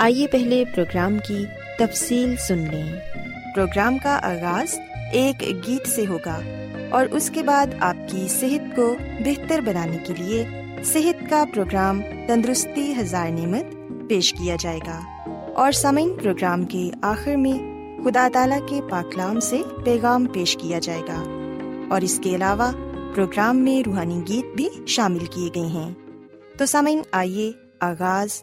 آئیے پہلے پروگرام کی تفصیل سن لیں۔ پروگرام کا آغاز ایک گیت سے ہوگا اور اس کے بعد آپ کی صحت کو بہتر بنانے کے لیے صحت کا پروگرام تندرستی ہزار نعمت پیش کیا جائے گا۔ اور سامعین، پروگرام کے آخر میں خدا تعالی کے پاکلام سے پیغام پیش کیا جائے گا۔ اور اس کے علاوہ پروگرام میں روحانی گیت بھی شامل کیے گئے ہیں۔ تو سامعین، آئیے آغاز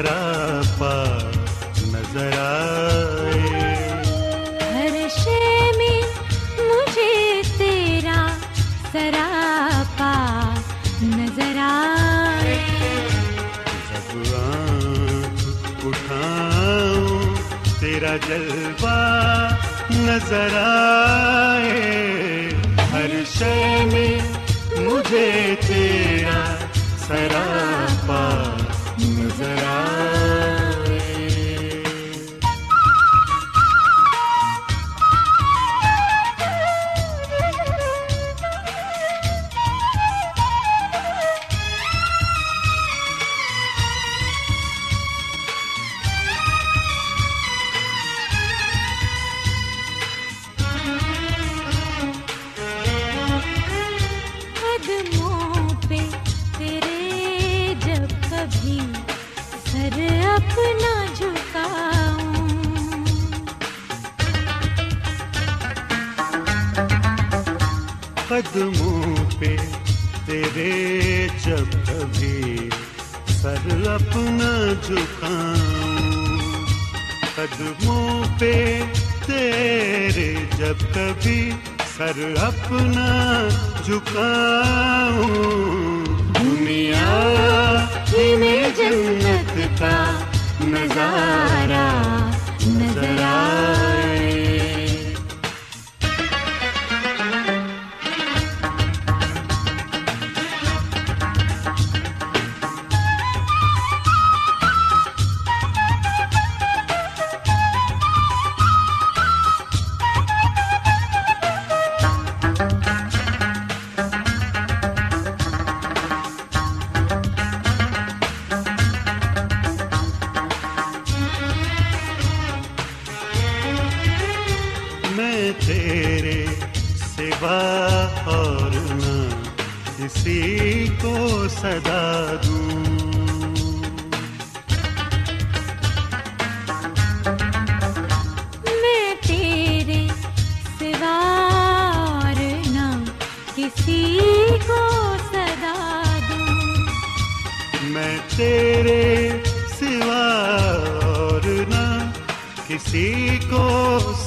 ذرا نظارہ۔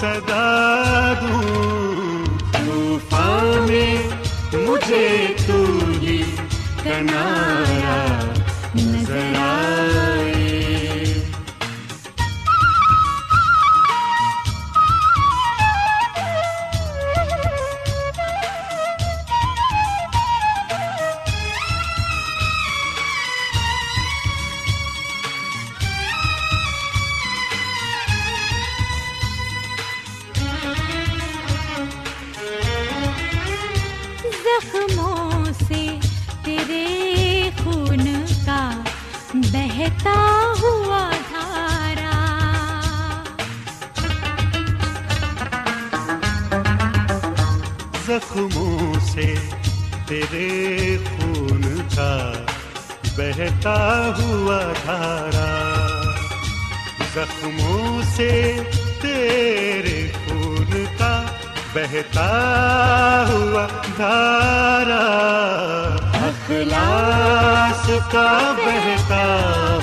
صدا دوں طوفان میں مجھے تو ہی کنا زخموں سے تیرے خون کا بہتا ہوا دھارا۔ زخموں سے تیرے خون کا بہتا ہوا دھارا۔ اخلاص کا بہتا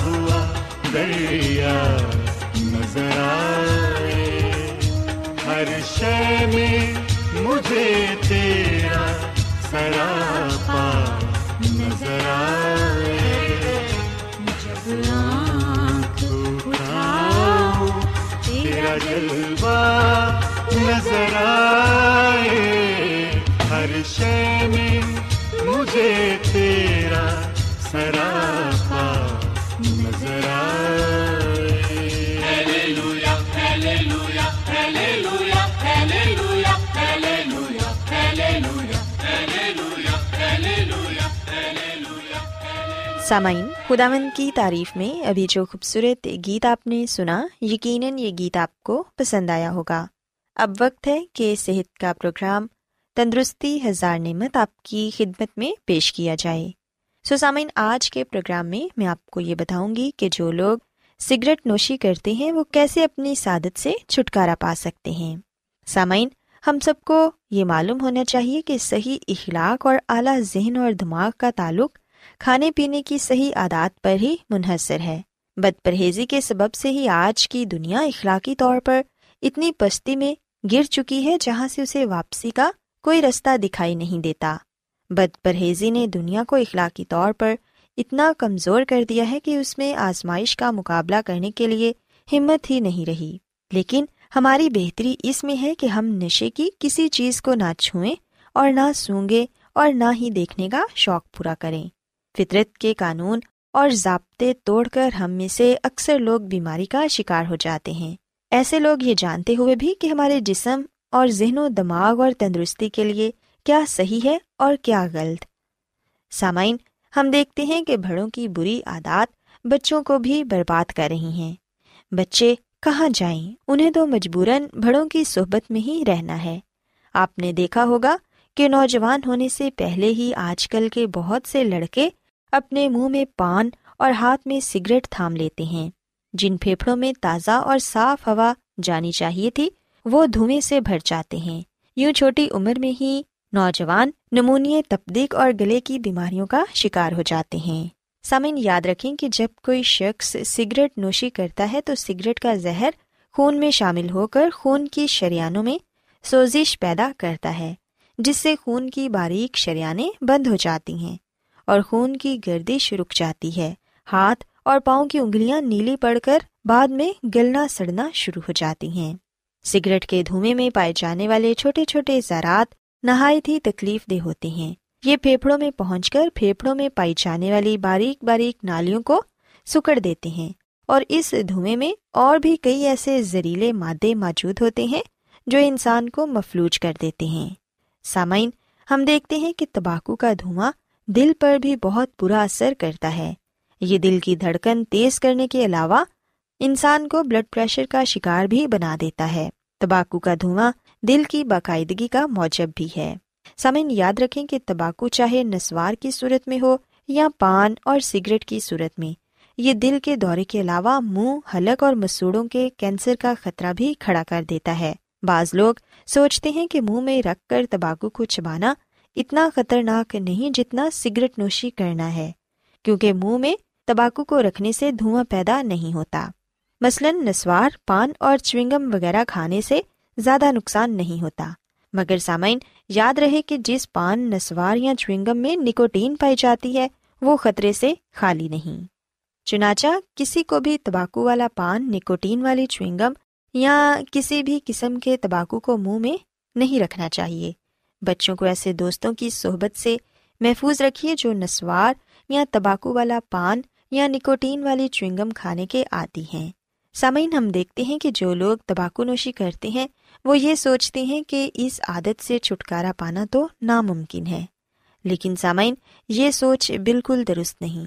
ہوا دریا نظر آئے۔ ہر شے میں مجھے تیرا سراپا نظر آئے۔ جب آنکھ اٹھاؤں، تیرا جلوہ نظر آئے۔ ہر شے میں مجھے تیرا سراپا سامعین، خداوند کی تعریف میں ابھی جو خوبصورت گیت آپ نے سنا، یقیناً یہ گیت آپ کو پسند آیا ہوگا۔ اب وقت ہے کہ صحت کا پروگرام تندرستی ہزار نعمت آپ کی خدمت میں پیش کیا جائے۔ سو سامعین، آج کے پروگرام میں میں آپ کو یہ بتاؤں گی کہ جو لوگ سگریٹ نوشی کرتے ہیں، وہ کیسے اپنی سعادت سے چھٹکارا پا سکتے ہیں۔ سامعین، ہم سب کو یہ معلوم ہونا چاہیے کہ صحیح اخلاق اور اعلیٰ ذہن اور دماغ کا تعلق کھانے پینے کی صحیح عادات پر ہی منحصر ہے۔ بد پرہیزی کے سبب سے ہی آج کی دنیا اخلاقی طور پر اتنی پستی میں گر چکی ہے جہاں سے اسے واپسی کا کوئی رستہ دکھائی نہیں دیتا۔ بد پرہیزی نے دنیا کو اخلاقی طور پر اتنا کمزور کر دیا ہے کہ اس میں آزمائش کا مقابلہ کرنے کے لیے ہمت ہی نہیں رہی۔ لیکن ہماری بہتری اس میں ہے کہ ہم نشے کی کسی چیز کو نہ چھوئیں اور نہ سونگے اور نہ ہی دیکھنے کا شوق پورا کریں۔ فطرت کے قانون اور ضابطے توڑ کر ہم میں سے اکثر لوگ بیماری کا شکار ہو جاتے ہیں۔ ایسے لوگ یہ جانتے ہوئے بھی کہ ہمارے جسم اور ذہن و دماغ اور تندرستی کے لیے کیا صحیح ہے اور کیا غلط۔ سامعین، ہم دیکھتے ہیں کہ بڑوں کی بری عادات بچوں کو بھی برباد کر رہی ہیں۔ بچے کہاں جائیں؟ انہیں تو مجبوراً بڑوں کی صحبت میں ہی رہنا ہے۔ آپ نے دیکھا ہوگا کہ نوجوان ہونے سے پہلے ہی آج کل کے بہت سے لڑکے اپنے منہ میں پان اور ہاتھ میں سگریٹ تھام لیتے ہیں۔ جن پھیپھڑوں میں تازہ اور صاف ہوا جانی چاہیے تھی، وہ دھویں سے بھر جاتے ہیں۔ یوں چھوٹی عمر میں ہی نوجوان نمونیہ تپدیق اور گلے کی بیماریوں کا شکار ہو جاتے ہیں۔ سامن یاد رکھیں کہ جب کوئی شخص سگریٹ نوشی کرتا ہے تو سگریٹ کا زہر خون میں شامل ہو کر خون کی شریانوں میں سوزش پیدا کرتا ہے، جس سے خون کی باریک شریانیں بند ہو جاتی ہیں۔ اور خون کی گردش رک جاتی ہے۔ ہاتھ اور پاؤں کی انگلیاں نیلی پڑ کر بعد میں گلنا سڑنا شروع ہو جاتی ہیں۔ سگریٹ کے دھوئیں میں پائے جانے والے چھوٹے چھوٹے زراعت نہایت ہی تکلیف دہ ہوتے ہیں۔ یہ پھیپھڑوں میں پہنچ کر پھیپھڑوں میں پائی جانے والی باریک باریک نالیوں کو سکڑ دیتے ہیں۔ اور اس دھوئیں میں اور بھی کئی ایسے زہریلے مادے موجود ہوتے ہیں جو انسان کو مفلوج کر دیتے ہیں۔ سامعین، ہم دیکھتے ہیں کہ تمباکو کا دھواں دل پر بھی بہت برا اثر کرتا ہے۔ یہ دل کی دھڑکن تیز کرنے کے علاوہ انسان کو بلڈ پریشر کا شکار بھی بنا دیتا ہے۔ تمباکو کا دھواں دل کی باقاعدگی کا موجب بھی ہے۔ سمن یاد رکھیں کہ تمباکو چاہے نسوار کی صورت میں ہو یا پان اور سگریٹ کی صورت میں، یہ دل کے دورے کے علاوہ منہ، حلق اور مسوڑوں کے کینسر کا خطرہ بھی کھڑا کر دیتا ہے۔ بعض لوگ سوچتے ہیں کہ منہ میں رکھ کر تمباکو کو چبانا اتنا خطرناک نہیں جتنا سگریٹ نوشی کرنا ہے، کیونکہ منہ میں تمباکو کو رکھنے سے دھواں پیدا نہیں ہوتا۔ مثلاً نسوار، پان اور چوئنگم وغیرہ کھانے سے زیادہ نقصان نہیں ہوتا۔ مگر سامعین، یاد رہے کہ جس پان، نسوار یا چوئنگم میں نکوٹین پائی جاتی ہے، وہ خطرے سے خالی نہیں۔ چنانچہ، کسی کو بھی تمباکو والا پان، نکوٹین والی چوئنگم یا کسی بھی قسم کے تمباکو کو منہ میں نہیں رکھنا چاہیے۔ بچوں کو ایسے دوستوں کی صحبت سے محفوظ رکھیے جو نسوار یا تمباکو والا پان یا نکوٹین والی چوئنگم کھانے کے عادی ہیں۔ سامعین، ہم دیکھتے ہیں کہ جو لوگ تمباکو نوشی کرتے ہیں، وہ یہ سوچتے ہیں کہ اس عادت سے چھٹکارا پانا تو ناممکن ہے۔ لیکن سامعین، یہ سوچ بالکل درست نہیں۔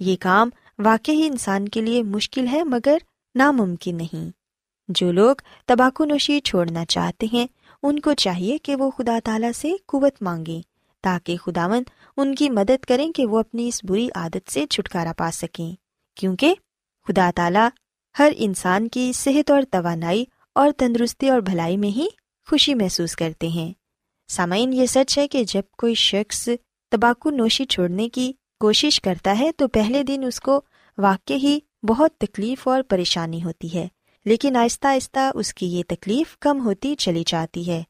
یہ کام واقعی انسان کے لیے مشکل ہے مگر ناممکن نہیں۔ جو لوگ تباکو نوشی چھوڑنا چاہتے ہیں ان کو چاہیے کہ وہ خدا تعالیٰ سے قوت مانگیں تاکہ خداون ان کی مدد کریں کہ وہ اپنی اس بری عادت سے چھٹکارا پا سکیں۔ کیونکہ خدا تعالیٰ ہر انسان کی صحت اور توانائی اور تندرستی اور بھلائی میں ہی خوشی محسوس کرتے ہیں۔ سامعین، یہ سچ ہے کہ جب کوئی شخص تباکو نوشی چھوڑنے کی کوشش کرتا ہے، تو پہلے دن اس کو واقع ہی بہت تکلیف اور پریشانی ہوتی ہے۔ لیکن آہستہ آہستہ اس کی یہ تکلیف کم ہوتی چلی جاتی ہے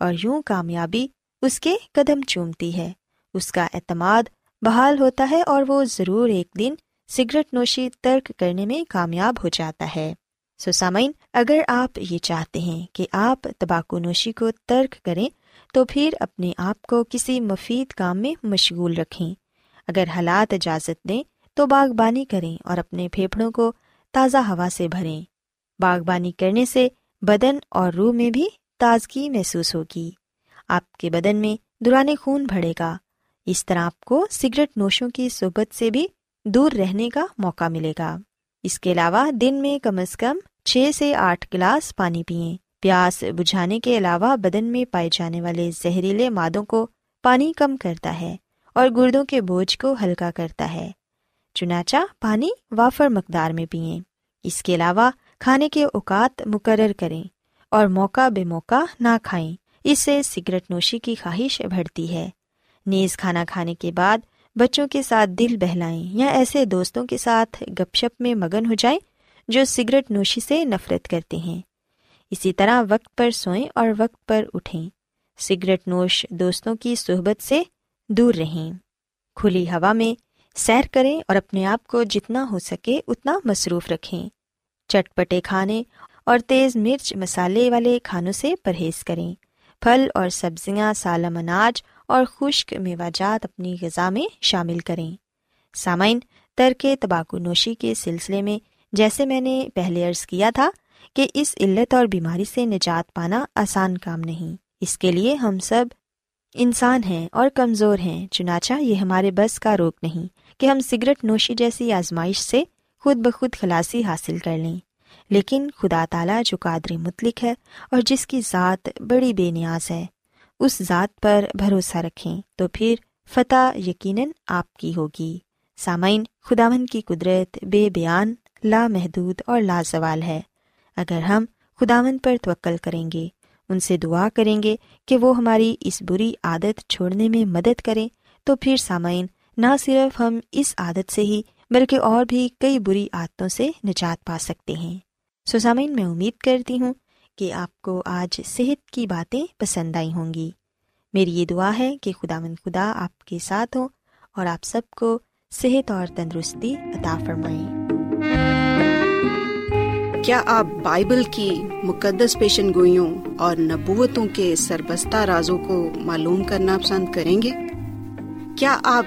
اور یوں کامیابی اس کے قدم چومتی ہے۔ اس کا اعتماد بحال ہوتا ہے اور وہ ضرور ایک دن سگریٹ نوشی ترک کرنے میں کامیاب ہو جاتا ہے۔ سو سامعین، اگر آپ یہ چاہتے ہیں کہ آپ تباکو نوشی کو ترک کریں، تو پھر اپنے آپ کو کسی مفید کام میں مشغول رکھیں۔ اگر حالات اجازت دیں، تو باغبانی کریں اور اپنے پھیپھڑوں کو تازہ ہوا سے بھریں۔ باغبانی کرنے سے بدن اور روح میں بھی تازگی محسوس ہوگی۔ آپ کے بدن میں دوران خون بڑھے گا۔ اس طرح آپ کو سگریٹ نوشوں کی صحبت سے بھی دور رہنے کا موقع ملے گا۔ اس کے علاوہ دن میں کم از کم چھ سے آٹھ گلاس پانی پئیں۔ پیاس بجھانے کے علاوہ بدن میں پائے جانے والے زہریلے مادوں کو پانی کم کرتا ہے اور گردوں کے بوجھ کو ہلکا کرتا ہے۔ چنانچہ پانی وافر مقدار میں پئیں۔ اس کے علاوہ کھانے کے اوقات مقرر کریں اور موقع بے موقع نہ کھائیں۔ اس سے سگریٹ نوشی کی خواہش بڑھتی ہے۔ نیز کھانا کھانے کے بعد بچوں کے ساتھ دل بہلائیں یا ایسے دوستوں کے ساتھ گپ شپ میں مگن ہو جائیں جو سگریٹ نوشی سے نفرت کرتے ہیں۔ اسی طرح وقت پر سوئیں اور وقت پر اٹھیں۔ سگریٹ نوش دوستوں کی صحبت سے دور رہیں۔ کھلی ہوا میں سیر کریں اور اپنے آپ کو جتنا ہو سکے اتنا مصروف رکھیں۔ چٹپٹے کھانے اور تیز مرچ مسالے والے کھانوں سے پرہیز کریں۔ پھل اور سبزیاں سالم اناج اور خشک میوہ جات اپنی غذا میں شامل کریں۔ سامعین، ترک تباکو نوشی کے سلسلے میں جیسے میں نے پہلے عرض کیا تھا کہ اس علت اور بیماری سے نجات پانا آسان کام نہیں۔ اس کے لیے ہم سب انسان ہیں اور کمزور ہیں، چنانچہ یہ ہمارے بس کا روک نہیں کہ ہم سگریٹ نوشی جیسی آزمائش سے خود بخود خلاصی حاصل کر لیں۔ لیکن خدا تعالیٰ جو قادری متلق ہے اور جس کی ذات بڑی بے نیاز ہے، اس ذات پر بھروسہ رکھیں تو پھر فتح یقیناً آپ کی ہوگی۔ سامعین خداون کی قدرت بے بیان لامحدود اور لازوال ہے۔ اگر ہم خداون پر توکل کریں گے، ان سے دعا کریں گے کہ وہ ہماری اس بری عادت چھوڑنے میں مدد کریں، تو پھر سامعین، نہ صرف ہم اس عادت سے ہی بلکہ اور بھی کئی بری عادتوں سے نجات پا سکتے ہیں۔ سو میں امید کرتی ہوں کہ آپ کو آج صحت کی باتیں پسند آئی ہوں گی۔ میری یہ دعا ہے کہ خدا مند خدا آپ کے ساتھ ہو اور آپ سب کو صحت اور تندرستی عطا فرمائیں کیا آپ بائبل کی مقدس پیشن گوئیوں اور نبوتوں کے سربستہ رازوں کو معلوم کرنا پسند کریں گے؟ کیا آپ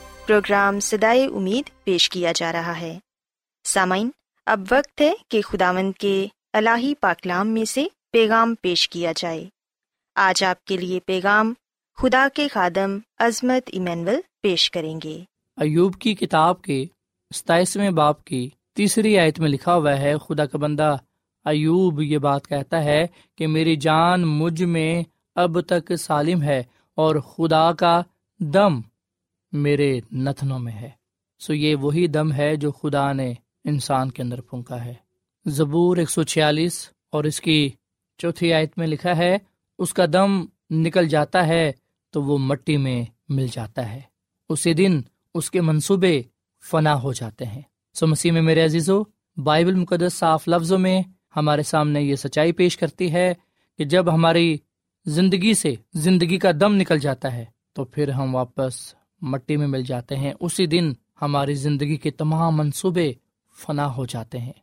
پروگرام سدائے امید پیش کیا جا رہا ہے۔ سامعین، اب وقت ہے کہ خداوند کے الہی پاکلام میں سے پیغام پیش کیا جائے۔ آج آپ کے لیے پیغام خدا کے خادم عظمت ایمینول پیش کریں گے۔ ایوب کی کتاب کے ستائیسویں باپ کی تیسری آیت میں لکھا ہوا ہے، خدا کا بندہ ایوب یہ بات کہتا ہے کہ میری جان مجھ میں اب تک سالم ہے اور خدا کا دم میرے نتنوں میں ہے۔ سو یہ وہی دم ہے جو خدا نے انسان کے اندر پھونکا ہے۔ زبور ایک سو چھیالیس اور اس کی چوتھی آیت میں لکھا ہے، اس کا دم نکل جاتا ہے تو وہ مٹی میں مل جاتا ہے۔ اسی دن اس کے منصوبے فنا ہو جاتے ہیں۔ سو مسیح میں میرے عزیزو، بائبل مقدس صاف لفظوں میں ہمارے سامنے یہ سچائی پیش کرتی ہے کہ جب ہماری زندگی سے زندگی کا دم نکل جاتا ہے تو پھر ہم واپس مٹی میں مل جاتے ہیں، اسی دن ہماری زندگی کے تمام منصوبے فنا ہو جاتے ہیں۔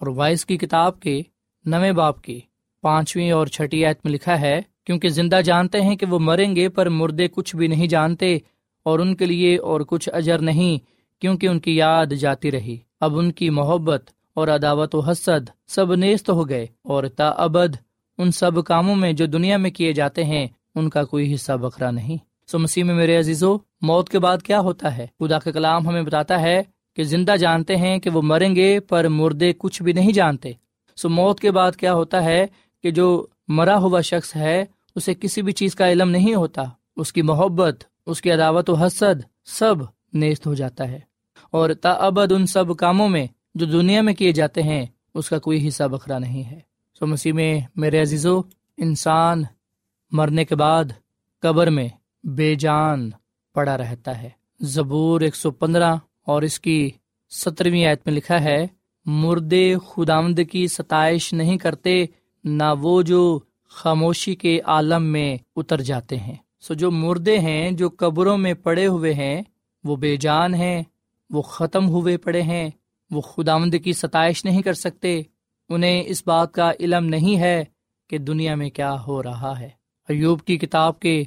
اور وائس کی کتاب کے نویں باپ کی پانچویں اور چھٹی آیت میں لکھا ہے، کیونکہ زندہ جانتے ہیں کہ وہ مریں گے، پر مردے کچھ بھی نہیں جانتے اور ان کے لیے اور کچھ اجر نہیں، کیونکہ ان کی یاد جاتی رہی۔ اب ان کی محبت اور عداوت و حسد سب نیست ہو گئے، اور تا ابد ان سب کاموں میں جو دنیا میں کیے جاتے ہیں، ان کا کوئی حصہ بکرا نہیں۔ سو مسیح میں میرے عزیزو موت کے بعد کیا ہوتا ہے؟ خدا کا کلام ہمیں بتاتا ہے کہ زندہ جانتے ہیں کہ وہ مریں گے پر مردے کچھ بھی نہیں جانتے۔ سو موت کے بعد کیا ہوتا ہے کہ جو مرا ہوا شخص ہے، اسے کسی بھی چیز کا علم نہیں ہوتا۔ اس کی محبت، اس کی عداوت و حسد سب نیست ہو جاتا ہے۔ اور تا ابد ان سب کاموں میں جو دنیا میں کیے جاتے ہیں، اس کا کوئی حصہ بکھرا نہیں ہے۔ سو مسیح میں، میرے عزیزو، انسان مرنے کے بعد قبر میں بے جان پڑا رہتا ہے۔ زبور ایک سو پندرہ اور اس کی سترویں آیت میں لکھا ہے، مردے خدامد کی ستائش نہیں کرتے، نہ وہ جو خاموشی کے عالم میں اتر جاتے ہیں۔ سو جو مردے ہیں، جو قبروں میں پڑے ہوئے ہیں، وہ بے جان ہیں، وہ ختم ہوئے پڑے ہیں، وہ خداوند کی ستائش نہیں کر سکتے۔ انہیں اس بات کا علم نہیں ہے کہ دنیا میں کیا ہو رہا ہے۔ ایوب کی کتاب کے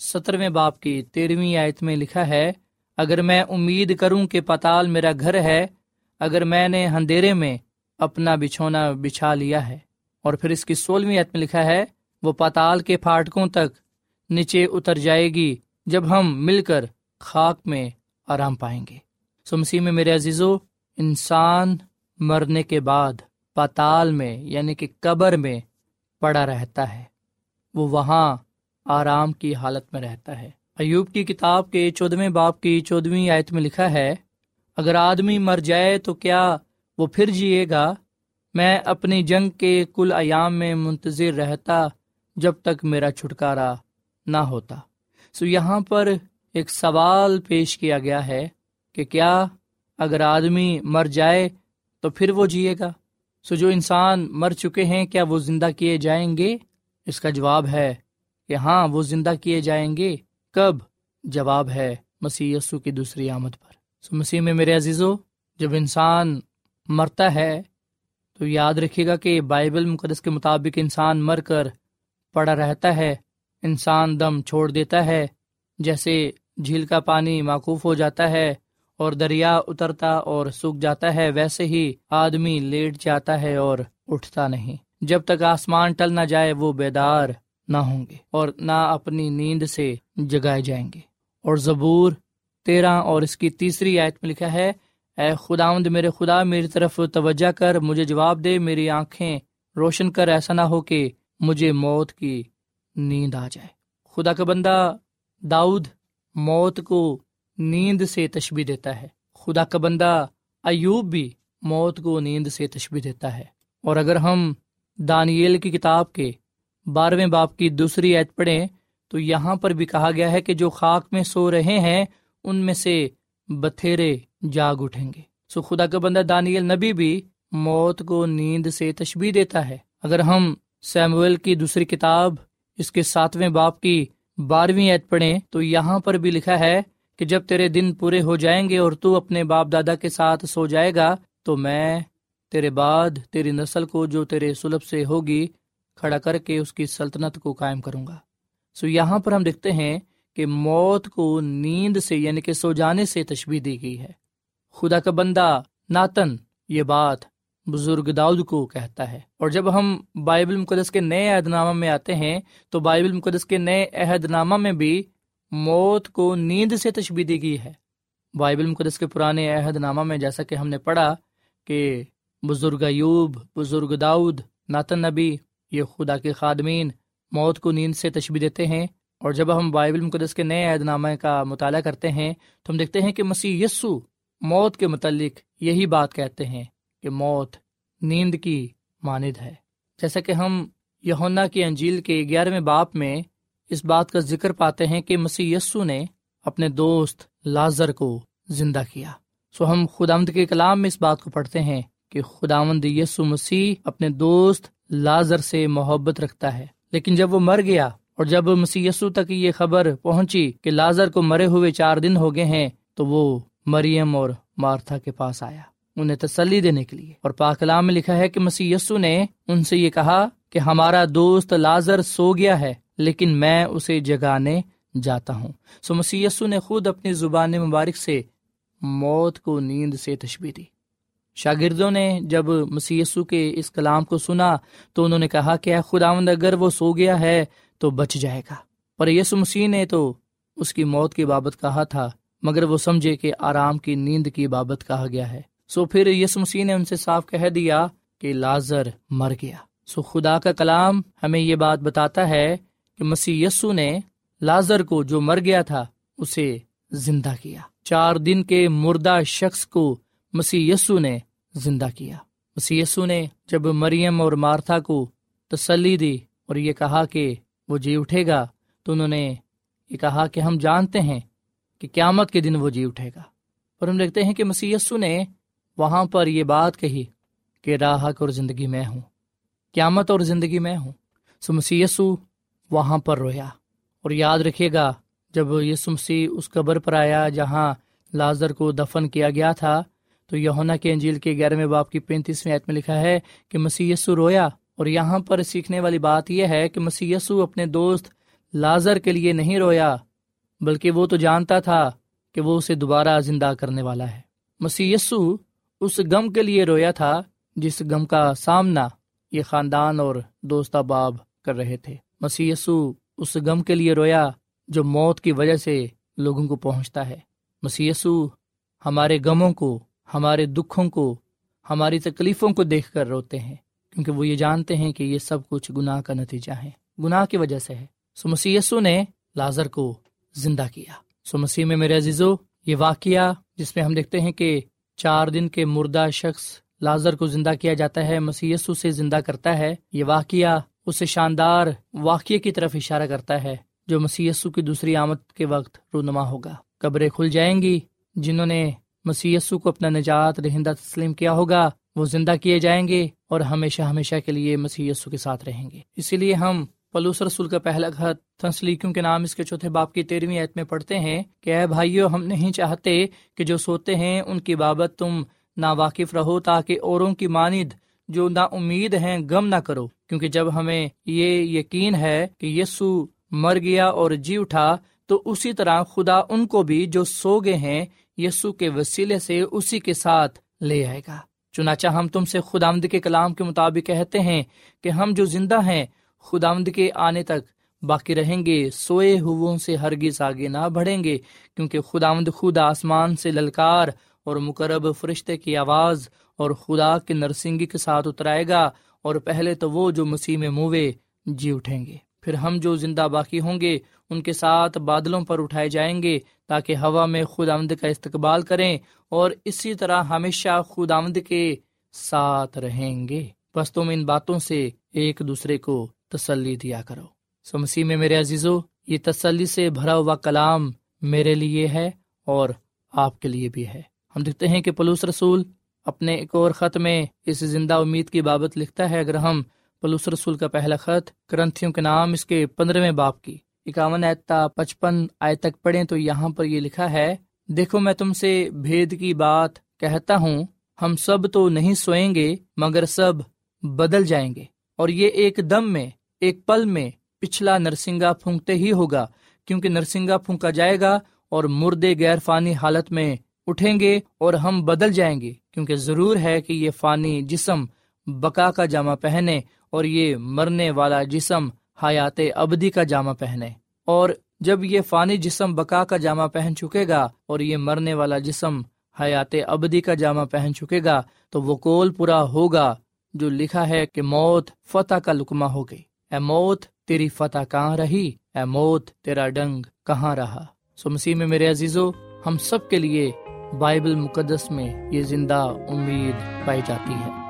سترویں باپ کی تیرہویں آیت میں لکھا ہے، اگر میں امید کروں کہ پتال میرا گھر ہے، اگر میں نے اندھیرے میں اپنا بچھونا بچھا لیا ہے۔ اور پھر اس کی سولہویں آیت میں لکھا ہے، وہ پتال کے پھاٹکوں تک نیچے اتر جائے گی جب ہم مل کر خاک میں آرام پائیں گے۔ سو مسیح میں میرے عزیزو، انسان مرنے کے بعد پتال میں یعنی کہ قبر میں پڑا رہتا ہے۔ وہ وہاں آرام کی حالت میں رہتا ہے۔ ایوب کی کتاب کے چودھویں باپ کی چودہویں آیت میں لکھا ہے، اگر آدمی مر جائے تو کیا وہ پھر جیے گا؟ میں اپنی جنگ کے کل ایام میں منتظر رہتا جب تک میرا چھٹکارا نہ ہوتا۔ سو یہاں پر ایک سوال پیش کیا گیا ہے کہ کیا اگر آدمی مر جائے تو پھر وہ جیے گا؟ سو جو انسان مر چکے ہیں، کیا وہ زندہ کیے جائیں گے؟ اس کا جواب ہے کہ ہاں وہ زندہ کیے جائیں گے۔ کب؟ جواب ہے مسیح یسو کی دوسری آمد پر۔ سو مسیح میں میرے عزیزو، جب انسان مرتا ہے، تو یاد رکھے گا کہ بائبل مقدس کے مطابق انسان مر کر پڑا رہتا ہے۔ انسان دم چھوڑ دیتا ہے، جیسے جھیل کا پانی معقوف ہو جاتا ہے اور دریا اترتا اور سوکھ جاتا ہے، ویسے ہی آدمی لیٹ جاتا ہے اور اٹھتا نہیں۔ جب تک آسمان ٹل نہ جائے، وہ بیدار نہ ہوں گے اور نہ اپنی نیند سے جگائے جائیں گے۔ اور زبور تیرہ اور اس کی تیسری آیت میں لکھا ہے، اے خدا میرے خدا، میری طرف توجہ کر، مجھے جواب دے، میری آنکھیں روشن کر، ایسا نہ ہو کہ مجھے موت کی نیند آ جائے۔ خدا کا بندہ داؤد موت کو نیند سے تشبی دیتا ہے۔ خدا کا بندہ ایوب بھی موت کو نیند سے تشبی دیتا ہے۔ اور اگر ہم دانیل کی کتاب کے بارہویں باپ کی دوسری عید پڑھیں تو یہاں پر بھی کہا گیا ہے کہ جو خاک میں سو رہے ہیں، ان میں سے بتھیرے جاگ اٹھیں گے۔ سو خدا کا بندہ دانیل نبی بھی موت کو نیند سے تشبی دیتا ہے۔ اگر ہم سیمویل کی دوسری کتاب، اس کے ساتویں باپ کی بارہویں عید پڑھیں تو یہاں پر بھی لکھا ہے کہ جب تیرے دن پورے ہو جائیں گے اور تو اپنے باپ دادا کے ساتھ سو جائے گا، تو میں تیرے بعد تیری نسل کو جو تیرے سلب سے ہوگی کھڑا کر کے اس کی سلطنت کو قائم کروں گا۔ سو یہاں پر ہم دیکھتے ہیں کہ موت کو نیند سے یعنی کہ سو جانے سے تشبیح دی گئی ہے۔ خدا کا بندہ ناتن، یہ بات بزرگ داؤد کو کہتا ہے۔ اور جب ہم بائبل مقدس کے نئے عہد نامہ میں آتے ہیں، تو بائبل مقدس کے نئے عہد نامہ میں بھی موت کو نیند سے تشبیح دی گئی ہے۔ بائبل مقدس کے پرانے عہد نامہ میں جیسا کہ ہم نے پڑھا کہ بزرگ ایوب، بزرگ داؤد، ناتن نبی یہ خدا کے خادمین موت کو نیند سے تشبیح دیتے ہیں اور جب ہم بائبل مقدس کے نئے عہد نامہ کا مطالعہ کرتے ہیں تو ہم دیکھتے ہیں کہ مسیح یسو موت کے متعلق یہی بات کہتے ہیں کہ موت نیند کی ماند ہے۔ جیسا کہ ہم یونا کی انجیل کے گیارہویں باپ میں اس بات کا ذکر پاتے ہیں کہ مسی یسو نے اپنے دوست لازر کو زندہ کیا۔ سو ہم خدامد کے کلام میں اس بات کو پڑھتے ہیں کہ خداوند یسو مسیح اپنے دوست لازر سے محبت رکھتا ہے۔ لیکن جب وہ مر گیا اور جب مسی یسو تک یہ خبر پہنچی کہ لازر کو مرے ہوئے چار دن ہو گئے ہیں، تو وہ مریم اور مارتھا کے پاس آیا۔ انہیں تسلی دینے کے لیے۔ اور پاکلام میں لکھا ہے کہ مسی یسو نے ان سے یہ کہا کہ ہمارا دوست لازر سو گیا ہے، لیکن میں اسے جگانے جاتا ہوں۔ سو مسی یسو نے خود اپنی زبان مبارک سے موت کو نیند سے تشبیح دی۔ شاگردوں نے جب مسیسو کے اس کلام کو سنا تو انہوں نے کہا کہ خداوند، اگر وہ سو گیا ہے تو بچ جائے گا۔ پر یسو مسیح نے تو اس کی موت کی بابت کہا تھا، مگر وہ سمجھے کہ آرام کی نیند کی بابت کہا گیا ہے۔ سو پھر یس مسیح نے ان سے صاف کہہ دیا کہ لازر مر گیا۔ سو خدا کا کلام ہمیں یہ بات بتاتا ہے کہ مسیح یسو نے لازر کو جو مر گیا تھا، اسے زندہ کیا۔ چار دن کے مردہ شخص کو مسیح یسو نے زندہ کیا۔ مسی یسو نے جب مریم اور مارتھا کو تسلی دی اور یہ کہا کہ وہ جی اٹھے گا، تو انہوں نے یہ کہا کہ ہم جانتے ہیں کہ قیامت کے دن وہ جی اٹھے گا۔ اور ہم دیکھتے ہیں کہ مسی نے وہاں پر یہ بات کہی کہ راہک اور زندگی میں ہوں۔ قیامت اور زندگی میں ہوں۔ سو مسی وہاں پر رویا۔ اور یاد رکھے گا، جب یسو مسیح اس قبر پر آیا جہاں لازر کو دفن کیا گیا تھا تو یونا کے انجیل کے گیارہویں باپ کی پینتیسویں عید میں لکھا ہے کہ مسی رویا اور یہاں پر سیکھنے والی بات یہ ہے کہ مسی اپنے دوست لازر کے لیے نہیں رویا، بلکہ وہ تو جانتا تھا کہ وہ اسے دوبارہ زندہ کرنے والا ہے۔ مسی اس غم کے لیے رویا تھا جس غم کا سامنا یہ خاندان اور دوست باب کر رہے تھے۔ مسی اس غم کے لیے رویا جو موت کی وجہ سے لوگوں کو پہنچتا ہے۔ مسی ہمارے غموں کو ہمارے دکھوں کو، ہماری تکلیفوں کو دیکھ کر روتے ہیں، کیونکہ وہ یہ جانتے ہیں کہ یہ سب کچھ گناہ کا نتیجہ ہے۔ گناہ کی وجہ سے ہے۔ سو مسی نے لازر کو زندہ کیا۔ سو مسیح میں میرے عزیزو، یہ واقعہ جس میں ہم دیکھتے ہیں کہ چار دن کے مردہ شخص لازر کو زندہ کیا جاتا ہے مسی سے زندہ کرتا ہے، یہ واقعہ اسے شاندار واقعے کی طرف اشارہ کرتا ہے، جو مسی کی دوسری آمد کے وقت رونما ہوگا۔ قبریں کھل جائیں گی، جنہوں نے مسی کو اپنا نجات رہندہ تسلیم کیا ہوگا، وہ زندہ کیے جائیں گے اور ہمیشہ ہمیشہ کے لیے مسی کے ساتھ رہیں گے۔ اسی لیے ہم پلوس رسول کا پہلا خط تنسلیکوں کے نام اس کے چوتھے باپ کی تیرہویں عید میں پڑھتے ہیں کہ اے بھائیو، ہم نہیں چاہتے کہ جو سوتے ہیں ان کی بابت تم نا واقف رہو تاکہ اوروں کی ماند جو نا امید ہیں غم نہ کرو۔ کیونکہ جب ہمیں یہ یقین ہے کہ یسو مر گیا اور جی اٹھا، تو اسی طرح خدا ان کو بھی جو سو گئے ہیں یسو کے وسیلے سے اسی کے ساتھ لے آئے گا۔ چنانچہ ہم تم سے خدا آمد کے کلام کے مطابق کہتے ہیں کہ ہم جو زندہ ہیں خدا آمد کے آنے تک باقی رہیں گے، سوئے سے ہرگز آگے نہ بڑھیں گے، کیونکہ خدا آمد خود آسمان سے للکار اور مقرب فرشتے کی آواز اور خدا کے نرسنگی کے ساتھ اترائے گا اور پہلے تو وہ جو مسیح میں موے جی اٹھیں گے۔ پھر ہم جو زندہ باقی ہوں گے، ان کے ساتھ بادلوں پر اٹھائے جائیں گے تاکہ ہوا میں خود آمد کا استقبال کریں اور اسی طرح ہمیشہ خود آمد کے ساتھ رہیں گے۔ بس تم ان باتوں سے ایک دوسرے کو تسلی دیا کرو۔ سو مسیح میں میرے عزیزو، یہ تسلی سے بھرا ہوا کلام میرے لیے ہے اور آپ کے لیے بھی ہے۔ ہم دیکھتے ہیں کہ پلوس رسول اپنے ایک اور خط میں اس زندہ امید کی بابت لکھتا ہے، اگر ہم پلوس رسول کا پہلا خط کرنتھیوں کے نام، اس کے پندرہویں باپ کی۔ اکاون ایتا پچپن آئے تک پڑھیں تو یہاں پر یہ لکھا ہے، دیکھو میں تم سے بھید کی بات کہتا ہوں، ہم سب تو نہیں سوئیں گے، مگر سب بدل جائیں گے۔ اور یہ ایک دم میں، ایک پل میں پچھلا نرسنگا پھونکتے ہی ہوگا، کیونکہ نرسنگا پھونکا جائے گا اور مردے غیر فانی حالت میں اٹھیں گے اور ہم بدل جائیں گے، کیونکہ ضرور ہے کہ یہ فانی جسم بکا کا جامع پہنے اور یہ مرنے والا جسم حیات ابدی کا جامع پہنے۔ اور جب یہ فانی جسم بکا کا جامع پہن چکے گا اور یہ مرنے والا جسم حیات ابدی کا جامع پہن چکے گا، تو وہ کول پورا ہوگا جو لکھا ہے کہ موت فتح کا لکما ہو گئی۔ اے موت، تیری فتح کہاں رہی؟ اے موت، تیرا ڈنگ کہاں رہا؟ سو مسیح میں میرے عزیزو، ہم سب کے لیے بائبل مقدس میں یہ زندہ امید پائی جاتی ہے۔